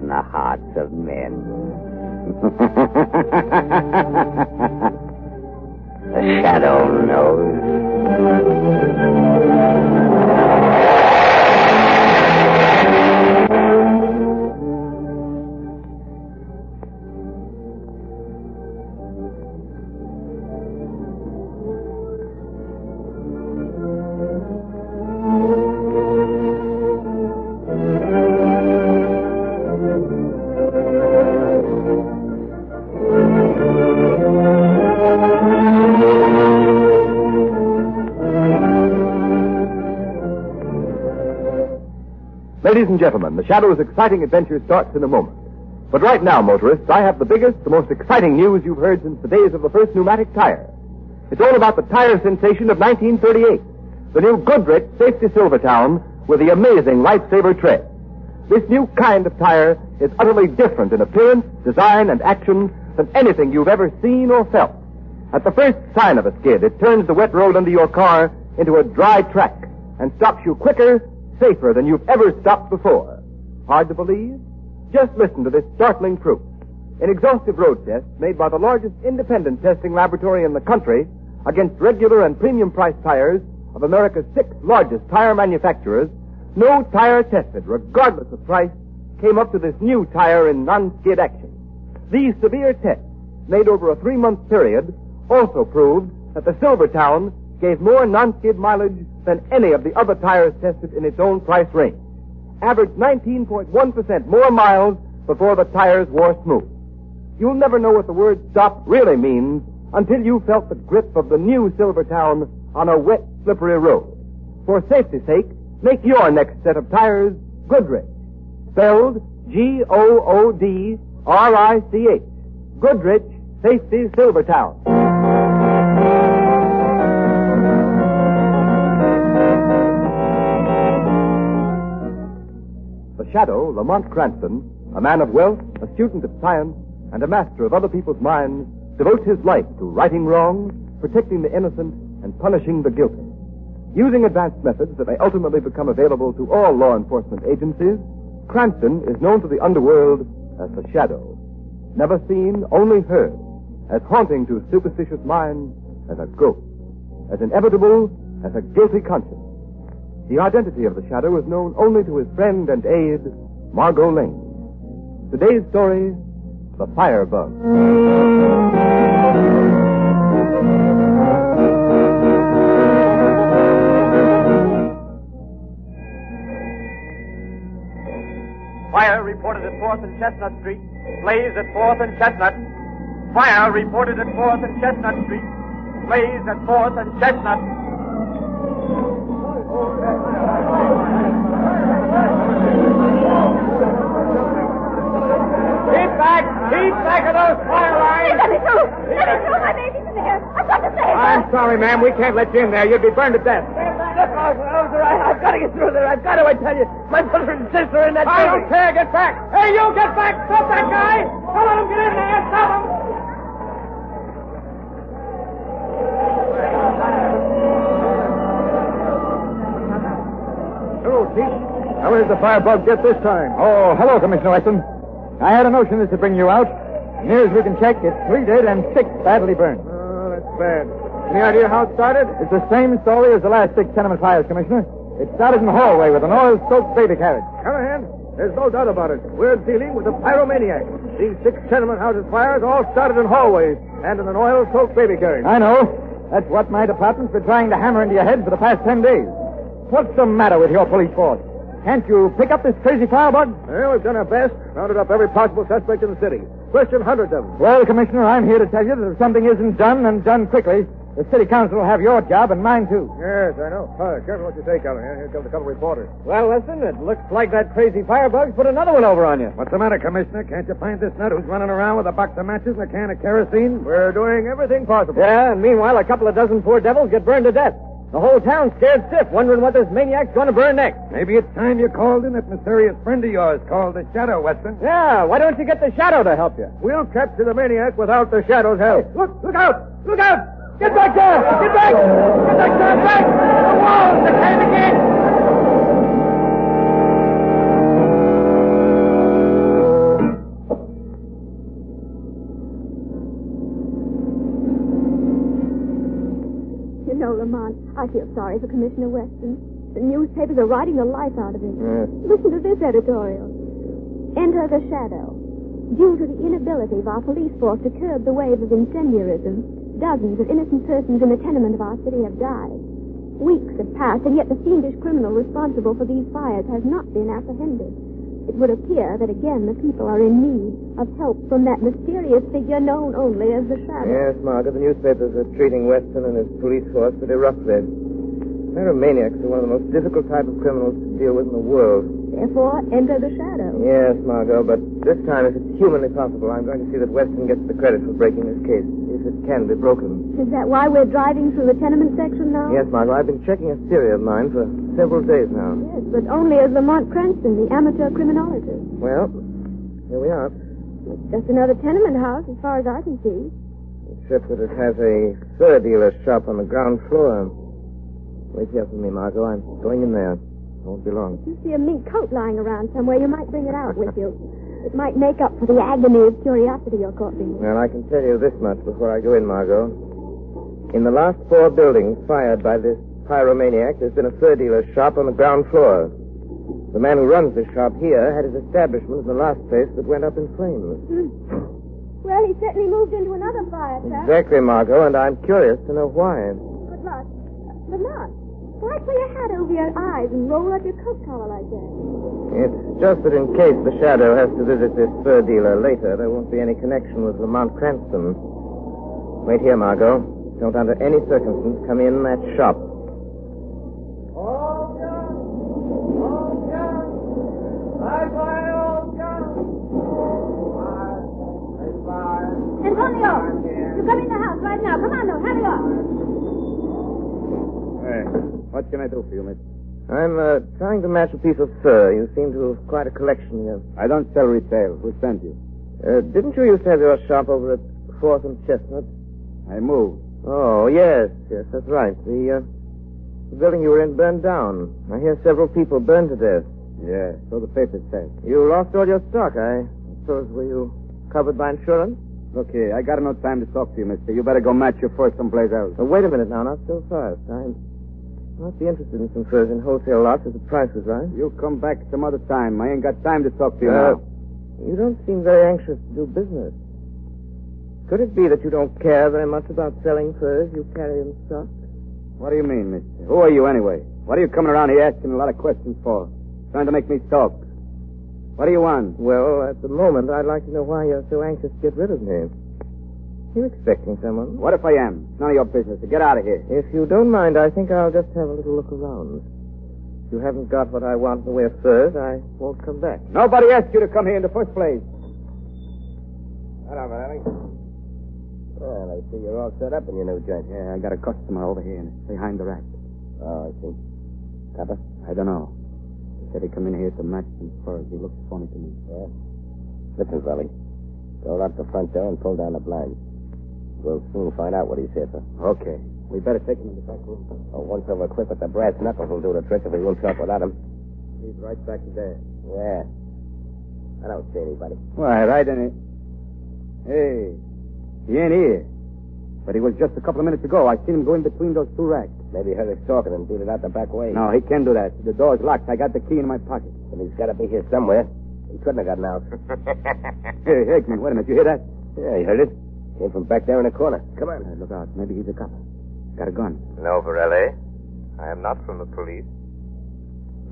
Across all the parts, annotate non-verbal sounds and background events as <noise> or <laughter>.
In the hearts of men? <laughs> the shadow knows. Ladies and gentlemen, the Shadow's exciting adventure starts in a moment. But right now, motorists, I have the biggest, the most exciting news you've heard since the days of the first pneumatic tire. It's all about the tire sensation of 1938. The new Goodrich Safety Silvertown with the amazing Lifesaver tread. This new kind of tire is utterly different in appearance, design, and action than anything you've ever seen or felt. At the first sign of a skid, it turns the wet road under your car into a dry track and stops you quicker, safer than you've ever stopped before. Hard to believe? Just listen to this startling proof. An exhaustive road test made by the largest independent testing laboratory in the country against regular and premium price tires of America's six largest tire manufacturers, no tire tested, regardless of price, came up to this new tire in non-skid action. These severe tests, made over a three-month period, also proved that the Silvertown gave more non-skid mileage than any of the other tires tested in its own price range. Averaged 19.1% more miles before the tires wore smooth. You'll never know what the word stop really means until you felt the grip of the new Silvertown on a wet, slippery road. For safety's sake, make your next set of tires Goodrich. Spelled G-O-O-D-R-I-C-H. Goodrich Safety Silvertown. Shadow, Lamont Cranston, a man of wealth, a student of science, and a master of other people's minds, devotes his life to righting wrongs, protecting the innocent, and punishing the guilty. Using advanced methods that may ultimately become available to all law enforcement agencies, Cranston is known to the underworld as the Shadow. Never seen, only heard, as haunting to superstitious minds as a ghost, as inevitable as a guilty conscience. The identity of the Shadow is known only to his friend and aide, Margot Lane. Today's story, The Firebug. Fire reported at 4th and Chestnut Street. Blaze at 4th and Chestnut. Fire reported at 4th and Chestnut Street. Blaze at 4th and Chestnut. Keep back of those fire lines! Let me through! Let me through! My baby's in there! I've got to save her! I'm sorry, ma'am. We can't let you in there. You'd be burned to death. Look, officer, I, I've got to get through there. I've got to, I tell you. My mother and sister are in that I building. don't care. Get back. Hey, you get back. Stop that guy. Don't let him get in there. Stop him. Hello, Chief. How did the firebug get this time? Oh, hello, Commissioner Weston. I had a notion this would bring you out. Near as we can check, it's three dead and six badly burned. Oh, that's bad. Any idea how it started? It's the same story as the last six tenement fires, Commissioner. It started in the hallway with an oil-soaked baby carriage. Callahan, there's no doubt about it. We're dealing with a pyromaniac. These six tenement houses fires all started in hallways and in an oil-soaked baby carriage. I know. That's what my department's been trying to hammer into your head for the past ten days. What's the matter with your police force? Can't you pick up this crazy firebug? Well, we've done our best. Rounded up every possible suspect in the city. question hundreds of them. Well, Commissioner, I'm here to tell you that if something isn't done and done quickly, the city council will have your job and mine too. Yes, I know. Uh, careful what you say, Calvin. Here comes a couple of reporters. Well, listen, it looks like that crazy firebug's put another one over on you. What's the matter, Commissioner? Can't you find this nut who's running around with a box of matches and a can of kerosene? We're doing everything possible. Yeah, and meanwhile, a couple of dozen poor devils get burned to death. The whole town's scared stiff, wondering what this maniac's going to burn next. Maybe it's time you called in that mysterious friend of yours called the Shadow, Weston. Yeah, why don't you get the shadow to help you? We'll capture the maniac without the shadow's help. Look, look out! Look out! Get back there! Get back! Get back there! Back! The walls! The cave again! Lamont, I feel sorry for Commissioner Weston. The newspapers are writing the life out of him. Listen to this editorial. Enter the shadow. Due to the inability of our police force to curb the wave of incendiarism, dozens of innocent persons in the tenement of our city have died. Weeks have passed, and yet the fiendish criminal responsible for these fires has not been apprehended. It would appear that again the people are in need of help from that mysterious figure known only as the Shadow. Yes, Margot, the newspapers are treating Weston and his police force pretty roughly. Pyromaniacs are one of the most difficult type of criminals to deal with in the world. Therefore, enter the Shadow. Yes, Margot, but this time, if it's humanly possible, I'm going to see that Weston gets the credit for breaking this case, if it can be broken. Is that why we're driving through the tenement section now? Yes, Margot, I've been checking a theory of mine for several days now. Yes, but only as Lamont Cranston, the amateur criminologist. Well, here we are. It's just another tenement house, as far as I can see. Except that it has a fur dealer's shop on the ground floor. Wait here for me, Margot. I'm going in there. Won't be long. If you see a mink coat lying around somewhere, you might bring it out with you. It might make up for the agony of curiosity you're caught in. Well, I can tell you this much before I go in, Margot. In the last four buildings fired by this pyromaniac, there's been a fur dealer's shop on the ground floor. The man who runs the shop here had his establishment in the last place that went up in flames. Hmm. Well, he certainly moved into another fire trap. Exactly, Margot, and I'm curious to know why. Good luck. Lamont, why pull your hat over your eyes and roll up your coat collar like that? It's just that in case the shadow has to visit this fur dealer later, there won't be any connection with Lamont Cranston. Wait here, Margot. Don't under any circumstance come in that shop. Do for you, miss? I'm uh, trying to match a piece of fur. You seem to have quite a collection here. I don't sell retail. Who sent you? Uh, didn't you used to have your shop over at Fourth and Chestnut? I moved. Oh, yes, yes, that's right. The, uh, building you were in burned down. I hear several people burned to death. Yeah, so the papers says. You lost all your stock, I suppose. Were you covered by insurance? Look here, I got no time to talk to you, mister. You better go match your fur someplace else. Oh, wait a minute now, not so fast. I might be interested in some furs in wholesale lots if the price was right. You come back some other time. I ain't got time to talk to you Uh, now. You don't seem very anxious to do business. Could it be that you don't care very much about selling furs you carry in stock? What do you mean, mister? Who are you anyway? What are you coming around here asking a lot of questions for? Trying to make me talk. What do you want? Well, at the moment, I'd like to know why you're so anxious to get rid of me. You expecting someone? What if I am? It's none of your business. So get out of here. If you don't mind, I think I'll just have a little look around. If you haven't got what I want in the way of furs, I won't come back. Nobody asked you to come here in the first place. Hello, Manning. Well, I see you're all set up in your new joint. Yeah, I got a customer over here behind the rack. Oh, I see. Copper? I don't know. He said he'd come in here to match some furs. He looks funny to me. Yeah. Listen, Sully. Go out the front door and pull down the blinds. We'll soon find out what he's here for. Okay. We better take him in the back room. Oh, once over quick with the brass knuckles will do the trick if we won't talk without him. He's right back there. Yeah. I don't see anybody. Why, right in it. Hey, he ain't here. But he was just a couple of minutes ago. I seen him go in between those two racks. Maybe he heard us talking and beat it out the back way. No, he can't do that. The door's locked. I got the key in my pocket. Then he's got to be here somewhere. He couldn't have gotten out. <laughs> Hey, Hickman, wait a minute. You hear that? yeah, you heard it. Came from back there in the corner. Come on. Uh, look out. Maybe he's a cop. Got a gun. No, Varelli. I am not from the police.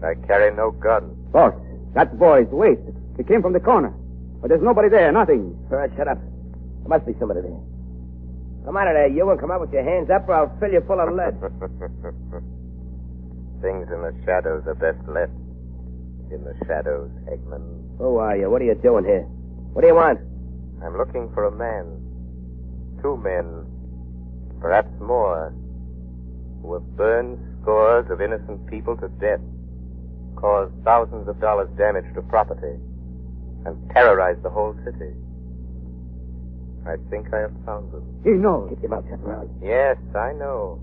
I carry no gun. Boss, that boy's waist. He came from the corner. But there's nobody there, nothing. All right, shut up. There must be somebody there. Come out of there, you, and come out with your hands up, or I'll fill you full of lead. <laughs> Things in the shadows are best left in the shadows, Hegman. Who are you? What are you doing here? What do you want? I'm looking for a man. Two men. Perhaps more. Who have burned scores of innocent people to death, caused thousands of dollars damage to property, and terrorized the whole city. I think I have found them. You know. Your mouth shut, Yes, I know.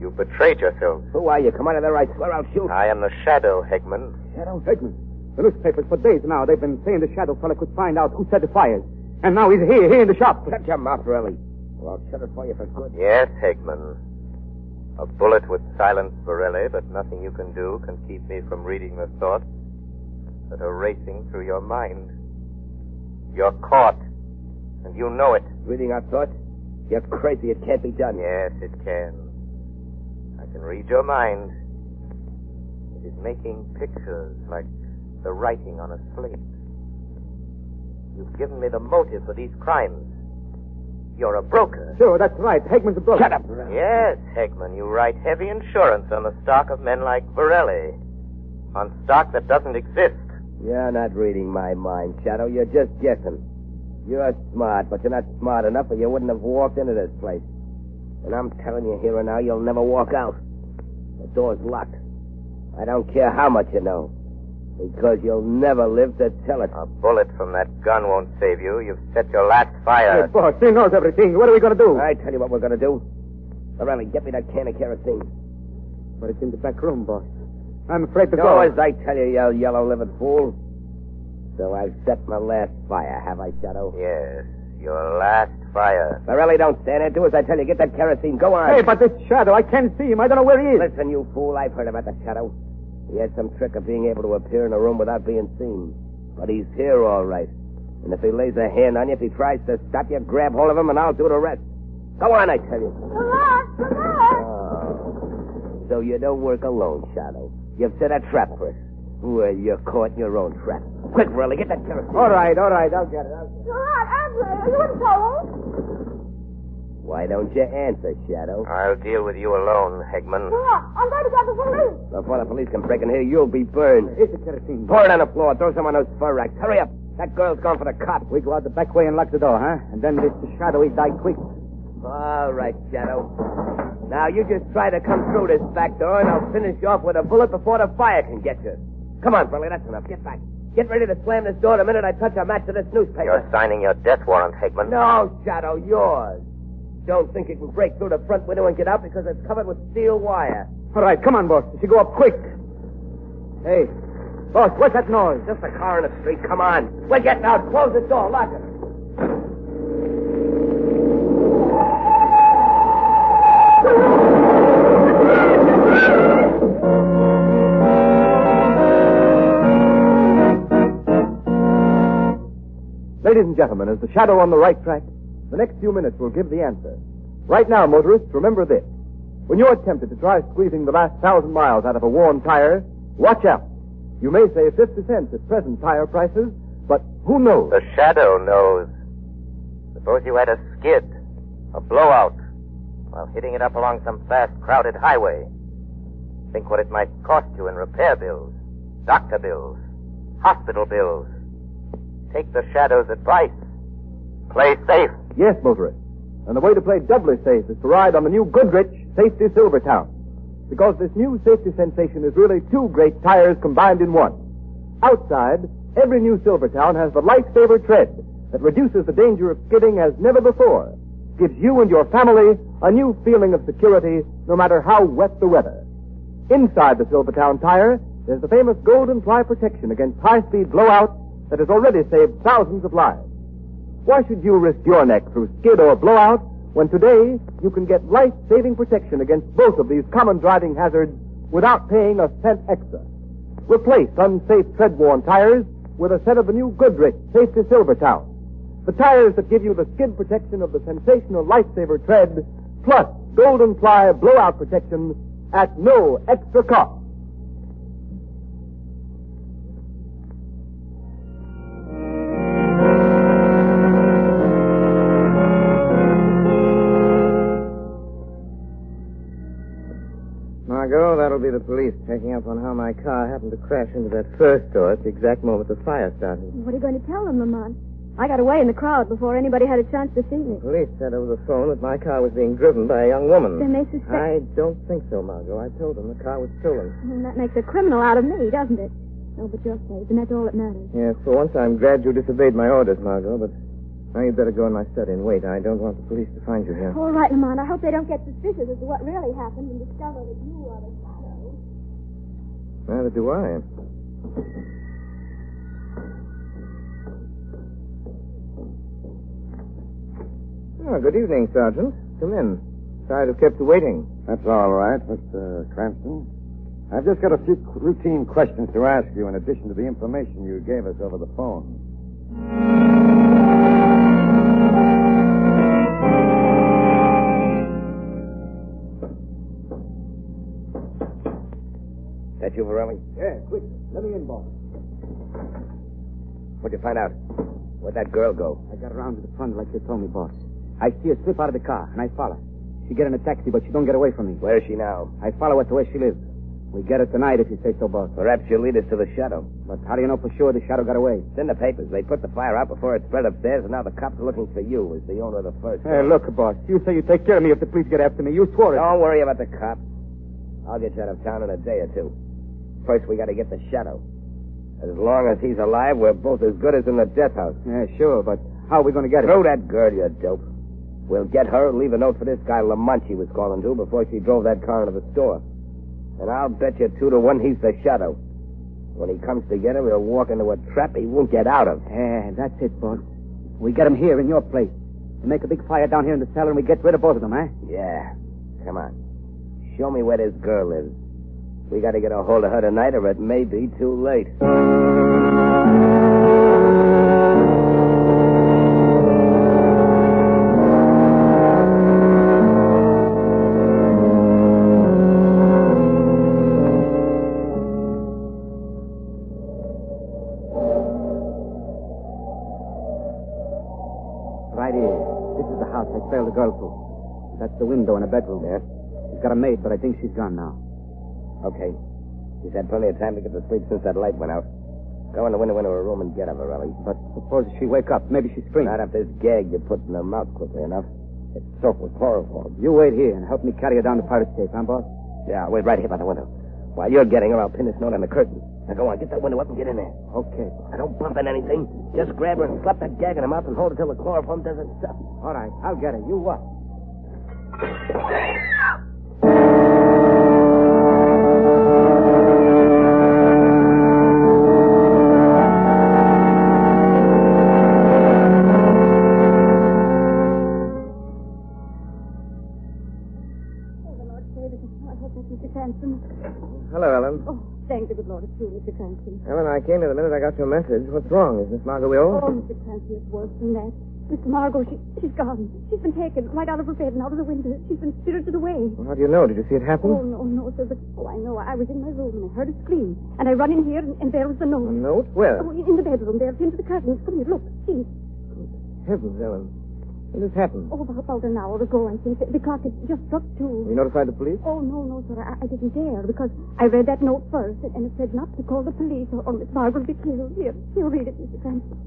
You betrayed yourselves. Who are you? Come out of there, I swear I'll shoot. I am the Shadow, Hegman. Shadow? Hegman. The newspapers for days now, they've been saying the Shadow fella could find out who set the fires. And now he's here, here in the shop. Shut your mouth, Riley. Or I'll shut it for you for good. Yes, Hegman. A bullet would silence Borelli, but nothing you can do can keep me from reading the thoughts that are racing through your mind. You're caught, and you know it. Reading our thoughts? You're crazy. It can't be done. Yes, it can. I can read your mind. It is making pictures like the writing on a slate. You've given me the motive for these crimes. You're a broker. Sure, that's right. Hegman's a broker. Shut up, Riley. Yes, Hegman, you write heavy insurance on the stock of men like Borelli. On stock that doesn't exist. You're not reading my mind, Shadow. You're just guessing. You're smart, but you're not smart enough or you wouldn't have walked into this place. And I'm telling you here and now, you'll never walk out. The door's locked. I don't care how much you know. Because you'll never live to tell it. A bullet from that gun won't save you. You've set your last fire. Hey, boss, he knows everything. What are we going to do? I tell you what we're going to do. Morelli, get me that can of kerosene. But it's in the back room, boss. I'm afraid to Do go. as I tell you, you yellow-livered fool. So I've set my last fire, have I, Shadow? Yes, your last fire. Morelli, don't stand there. Do as I tell you. Get that kerosene. Go on. Hey, but this Shadow, I can't see him. I don't know where he is. Listen, you fool. I've heard about the Shadow. He has some trick of being able to appear in a room without being seen. But he's here, all right. And if he lays a hand on you, if he tries to stop you, grab hold of him, and I'll do the rest. Go on, I tell you. Lamont! Lamont! Oh. So you don't work alone, Shadow. You've set a trap for us. Well, you're caught in your own trap. Quick, Riley, get that kerosene. All right, all right. I'll get it. I'll... Lamont, Andre, are you in trouble? Why don't you answer, Shadow? I'll deal with you alone, Hegman. Lamont, I'm going to get the police. Before the police can break in here, you'll be burned. Here's the kerosene. Pour it on the floor. Throw some on those fur racks. Hurry up. That girl's gone for the cop. We go out the back way and lock the door, huh? And then this Shadow, he die quick. All right, Shadow. Now you just try to come through this back door, and I'll finish you off with a bullet before the fire can get you. Come on, Burley, that's enough. Get back. Get ready to slam this door the minute I touch a match to this newspaper. You're signing your death warrant, Hegman. No, Shadow, yours. Don't think it will break through the front window and get out because it's covered with steel wire. All right, come on, boss. You should go up quick. Hey, boss, what's that noise? Just a car in the street. Come on. We're getting out. Close the door. Lock it. Ladies and gentlemen, is the shadow on the right track? The next few minutes will give the answer. Right now, motorists, remember this. When you're tempted to try squeezing the last thousand miles out of a worn tire, watch out. You may save 50 cents at present tire prices, but who knows? The shadow knows. Suppose you had a skid, a blowout, while hitting it up along some fast, crowded highway. Think what it might cost you in repair bills, doctor bills, hospital bills. Take the shadow's advice. Play safe. Yes, motorists. And the way to play doubly safe is to ride on the new Goodrich Safety Silvertown. Because this new safety sensation is really two great tires combined in one. Outside, every new Silvertown has the lifesaver tread that reduces the danger of skidding as never before. Gives you and your family a new feeling of security no matter how wet the weather. Inside the Silvertown tire, there's the famous Golden Ply protection against high-speed blowout that has already saved thousands of lives. Why should you risk your neck through skid or blowout when today you can get life-saving protection against both of these common driving hazards without paying a cent extra? Replace unsafe tread-worn tires with a set of the new Goodrich Safety Silvertown. The tires that give you the skid protection of the sensational lifesaver tread, plus golden ply blowout protection at no extra cost. Margot, that'll be the police checking up on how my car happened to crash into that first door at the exact moment the fire started. What are you going to tell them, Lamont? I got away in the crowd before anybody had a chance to see me. The Police said over the phone that my car was being driven by a young woman. Then they suspect... I don't think so, Margot. I told them the car was stolen. And that makes a criminal out of me, doesn't it? No, but you're safe, and that's all that matters. Yes, for once I'm glad you disobeyed my orders, Margot, but now you'd better go in my study and wait. I don't want the police to find you here. All right, Lamont. I hope they don't get suspicious as to what really happened and discover that you are the shadow. Neither do I. Oh, good evening, Sergeant. Come in. Sorry to have kept you waiting. That's all right, Mr. Cranston. I've just got a few routine questions to ask you in addition to the information you gave us over the phone. Varelli? Yeah, quick. Let me in, boss. What'd you find out? Where'd that girl go? I got around to the front like you told me, boss. I see her slip out of the car, and I follow. She get in a taxi, but she don't get away from me. Where is she now? I follow her to where she lives. We get her tonight, if you say so, boss. Perhaps she'll lead us to the shadow. But how do you know for sure the shadow got away? It's in the papers. They put the fire out before it spread upstairs, and now the cops are looking for you as the owner of the first. Hey, look, boss. You say you take care of me if the police get after me. You swore it. Don't worry about the cops. I'll get you out of town in a day or two. First, we got to get the shadow. As long as he's alive, we're both as good as in the death house. Yeah, sure, but how are we going to get him? Throw it? that girl, you dope. We'll get her leave a note for this guy Lamont she was calling to before she drove that car into the store. And I'll bet you two to one he's the shadow. When he comes to get her, he'll walk into a trap he won't get out of. Yeah, that's it, boss. We get him here in your place. We make a big fire down here in the cellar, and we get rid of both of them, eh? Yeah. Come on. Show me where this girl lives. We got to get a hold of her tonight, or it may be too late. Right here. This is the house I trailed the girl to. That's the window in a bedroom. Yeah? She's got a maid, but I think she's gone now. Okay. She's had plenty of time to get to sleep since that light went out. Go in the window into her room and get her, Varelli. But suppose she wake up. Maybe she screams. Not if this gag you put in her mouth quickly enough. It's soaked with chloroform. You wait here and help me carry her down to Pirate Safe, huh, boss? Yeah, I'll wait right here by the window. While you're getting her, I'll pin this note on the curtain. Now go on, get that window up and get in there. Okay. Now don't bump into anything. Just grab her and slap that gag in her mouth and hold it till the chloroform does its stuff. All right, I'll get her. You what? Ellen, I came here the minute I got your message. What's wrong? Is Miss Margot ill? Oh, Mr. Cranston, it's worse than that. Mr. Margot, she, she's gone. She's been taken right out of her bed and out of the window. She's been spirited away. Well, how do you know? Did you see it happen? Oh, no, no, sir, but, oh, I know. I was in my room and I heard a scream. And I run in here and, and there was the note. A note? Where? Oh, in the bedroom there, pinned to the curtains. Come here, look, see. Heavens, Ellen. When this happen? Oh, about, an hour ago, I think. The, the clock had just struck two. You notified the police? Oh, no, no, sir. I, I didn't dare because I read that note first and, it said not to call the police or, or Miss will be killed. Here, here, read it, Mr. Cranston.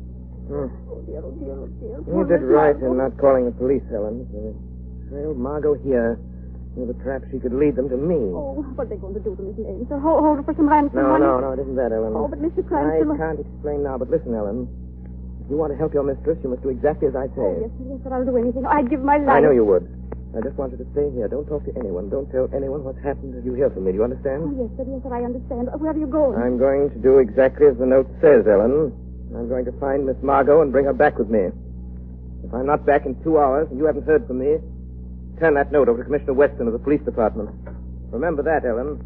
Hmm. Oh, dear, oh, dear, oh, dear. You Poor did right Margot. in not calling the police, Ellen. Uh, trailed Margot here. Well, perhaps she could lead them to me. Oh, what are they going to do to Miss Lane? Hold, hold her for some ransom no, money. no, no, no, it isn't that, Ellen. Oh, but Mr. I can't explain now, but listen, Ellen. If you want to help your mistress, you must do exactly as I say. Oh, yes, yes, sir. I'll do anything. I'd give my life. I know you would. I just want you to stay here. Don't talk to anyone. Don't tell anyone what's happened until you hear from me. Do you understand? Oh, yes, sir, yes, sir. I understand. Where are you going? I'm going to do exactly as the note says, Ellen. I'm going to find Miss Margot and bring her back with me. If I'm not back in two hours and you haven't heard from me, turn that note over to Commissioner Weston of the police department. Remember that, Ellen.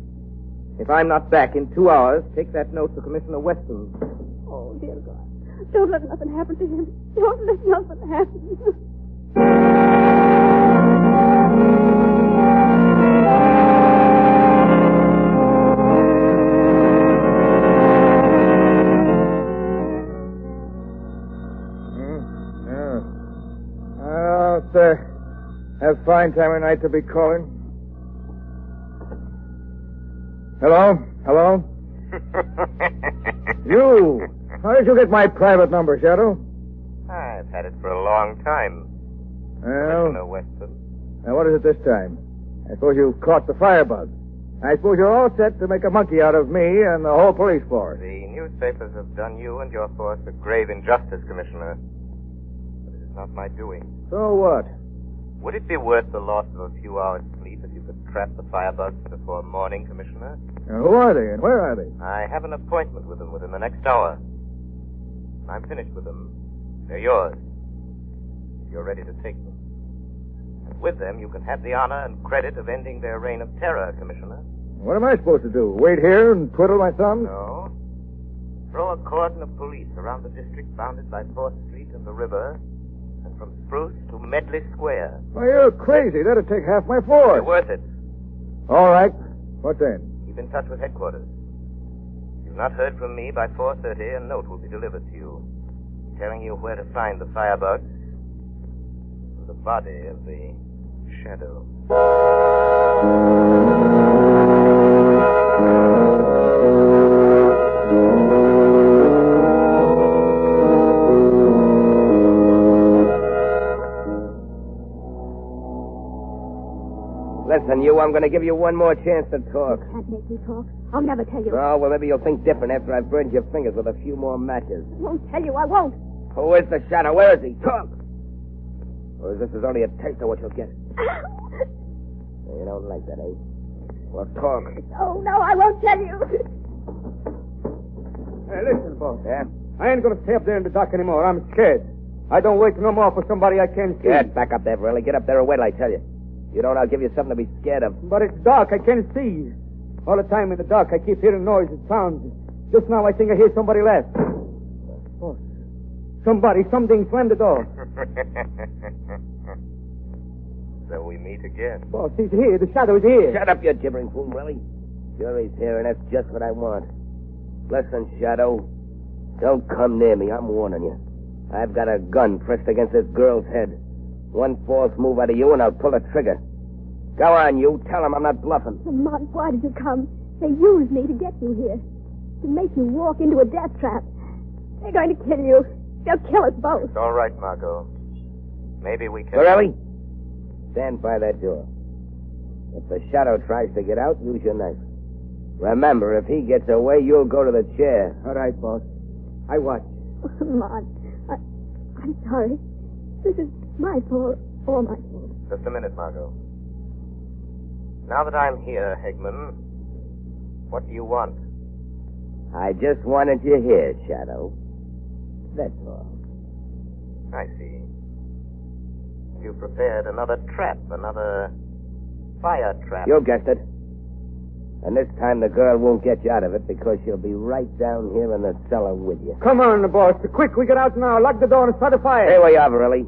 If I'm not back in two hours, take that note to Commissioner Weston. Oh, dear God. Don't let nothing happen to him. Don't let nothing happen. Hmm? Yeah. Oh, it's, uh, have fine time of night to be calling. Hello? Hello? <laughs> you! How did you get my private number, Shadow? I've had it for a long time. Well, Commissioner Weston. now what is it this time? I suppose you've caught the firebug. I suppose you're all set to make a monkey out of me and the whole police force. The newspapers have done you and your force a grave injustice, Commissioner. But it is not my doing. So what? Would it be worth the loss of a few hours' sleep if you could trap the firebugs before morning, Commissioner? Now, who are they and where are they? I have an appointment with them within the next hour. I'm finished with them, they're yours. If you're ready to take them. And with them, you can have the honor and credit of ending their reign of terror, Commissioner. What am I supposed to do? Wait here and twiddle my thumbs? No. Throw a cordon of police around the district bounded by 4th Street and the river, and from Spruce to Medley Square. Why, you're crazy. That'd take half my force. You're worth it. All right. What then? Keep in touch with headquarters. If you've not heard from me by 4.30, a note will be delivered to you, telling you where to find the firebugs and the body of the shadow. Listen, you, I'm going to give you one more chance to talk. Can't make me talk. I'll never tell you. Oh, well, maybe you'll think different after I've burned your fingers with a few more matches. I won't tell you. I won't. Who is the shadow? Where is he? Talk! Or is this is only a taste of what you'll get? <laughs> You don't like that, eh? Well, talk. Oh, no, I won't tell you. Hey, listen, boss. Yeah? I ain't going to stay up there in the dark anymore. I'm scared. I don't wait no more for somebody I can't see. Get back up there, Verley. Get up there and wait, till I tell you. You don't, I'll give you something to be scared of. But it's dark. I can't see. All the time in the dark, I keep hearing noises, and sounds. Just now, I think I hear somebody laugh. Boss. Somebody, something slammed the door. so we meet again. Boss, he's here. The shadow is here. Shut up, you gibbering fool, Verley. Sure he's here, and that's just what I want. Listen, Shadow. Don't come near me. I'm warning you. I've got a gun pressed against this girl's head. One false move out of you, and I'll pull the trigger. Go on, you. Tell him I'm not bluffing. Lamont, why did you come? They used me to get you here. To make you walk into a death trap. They're going to kill you. They'll kill us both. It's all right, Margot. Maybe we can. Borelli, stand by that door. If the shadow tries to get out, use your knife. Remember, if he gets away, you'll go to the chair. All right, boss. I watch. <laughs> Lamont, I, I'm sorry. This is my fault. All my fault. Just a minute, Margot. Now that I'm here, Hegman, what do you want? I just wanted you here, Shadow. That's all. I see. You've prepared another trap, another fire trap. You guessed it. And this time the girl won't get you out of it because she'll be right down here in the cellar with you. Come on, the boss. Quick, we get out now. Lock the door and start a fire. Here we are, Verley.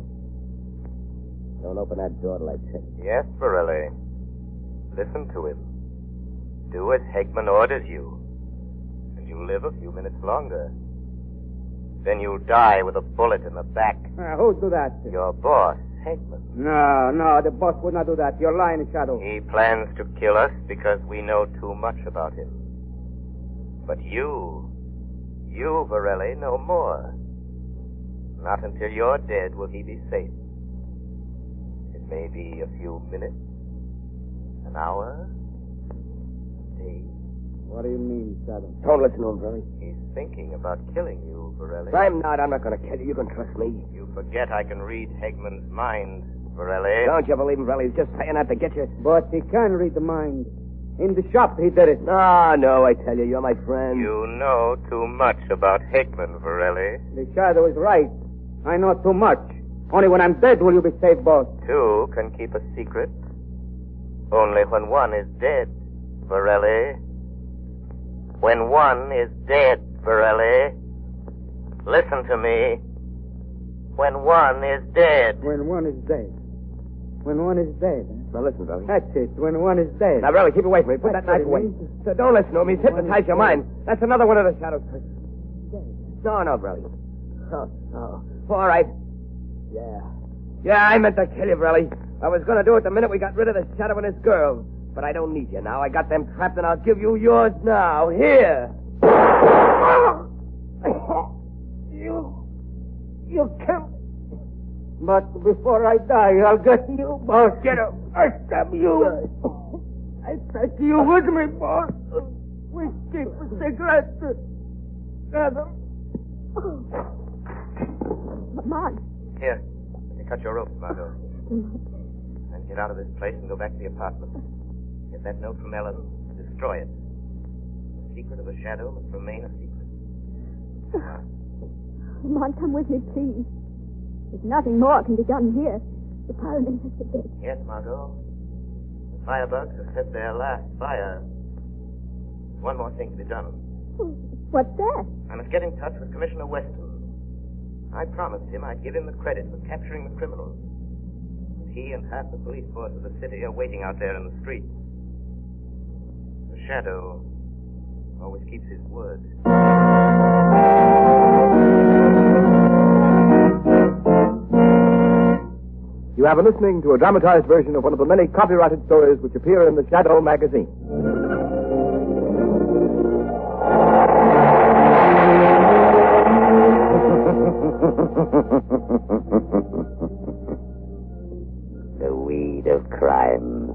Don't open that door till I tell you. Yes, Borelli. Listen to him. Do as Hegman orders you. And you live a few minutes longer. Then you die with a bullet in the back. Uh, who'd do that? Your boss, Hegman. No, no, the boss would not do that. You're lying, Shadow. He plans to kill us because we know too much about him. But you, you, Borelli, know more. Not until you're dead will he be safe. It may be a few minutes, an hour, a day. What do you mean, Shadow? Don't listen to him, Verley. He's thinking about killing you, Borelli. I'm not. I'm not going to kill you. You can trust me. You forget I can read Hegman's mind, Borelli. Don't you believe him, Verley? He's just saying that to get you. But he can read the mind. In the shop, he did it. No, no, I tell you, you're my friend. You know too much about Hegman, Varelli. The Shadow is right. I know too much. Only when I'm dead will you be safe, boss. Two can keep a secret. Only when one is dead, Borelli. When one is dead, Borelli. Listen to me. When one is dead. When one is dead. When one is dead. Now listen, Verley. That's it. When one is dead. Now, Verley, keep away from me. Put That's that knife away. So don't listen to him. He's hypnotized your dead. mind. That's another one of the shadows. No, no, Verley. Oh, oh. All right. Yeah. Yeah, I meant to kill you, Verley. I was going to do it the minute we got rid of the shadow and his girl. But I don't need you now. I got them trapped, and I'll give you yours now. Here. <coughs> You. You killed. But before I die, I'll get you, boss. Get up. I stab you. I take you with me, boss. Whiskey for cigarettes. Got them. Lamont. Here. Let cut your rope, Margot. <laughs> Get out of this place and go back to the apartment. Get that note from Ellen. And destroy it. The secret of a shadow must remain a secret. Lamont, come with me, please. There's nothing more can be done here. The pyromaniacs are dead. Yes, Margot. The firebugs have set their last fire. One more thing to be done. What's that? I must get in touch with Commissioner Weston. I promised him I'd give him the credit for capturing the criminals. He and half the police force of the city are waiting out there in the street. The shadow always keeps his word. You have been listening to a dramatized version of one of the many copyrighted stories which appear in the Shadow magazine. <laughs> Weed of crime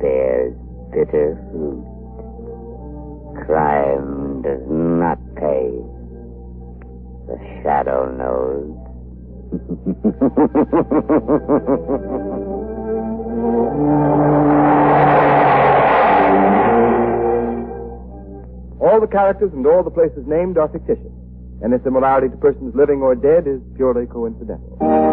bears bitter fruit. Crime does not pay. The shadow knows. <laughs> All the characters and all the places named are fictitious. Any similarity to persons living or dead is purely coincidental.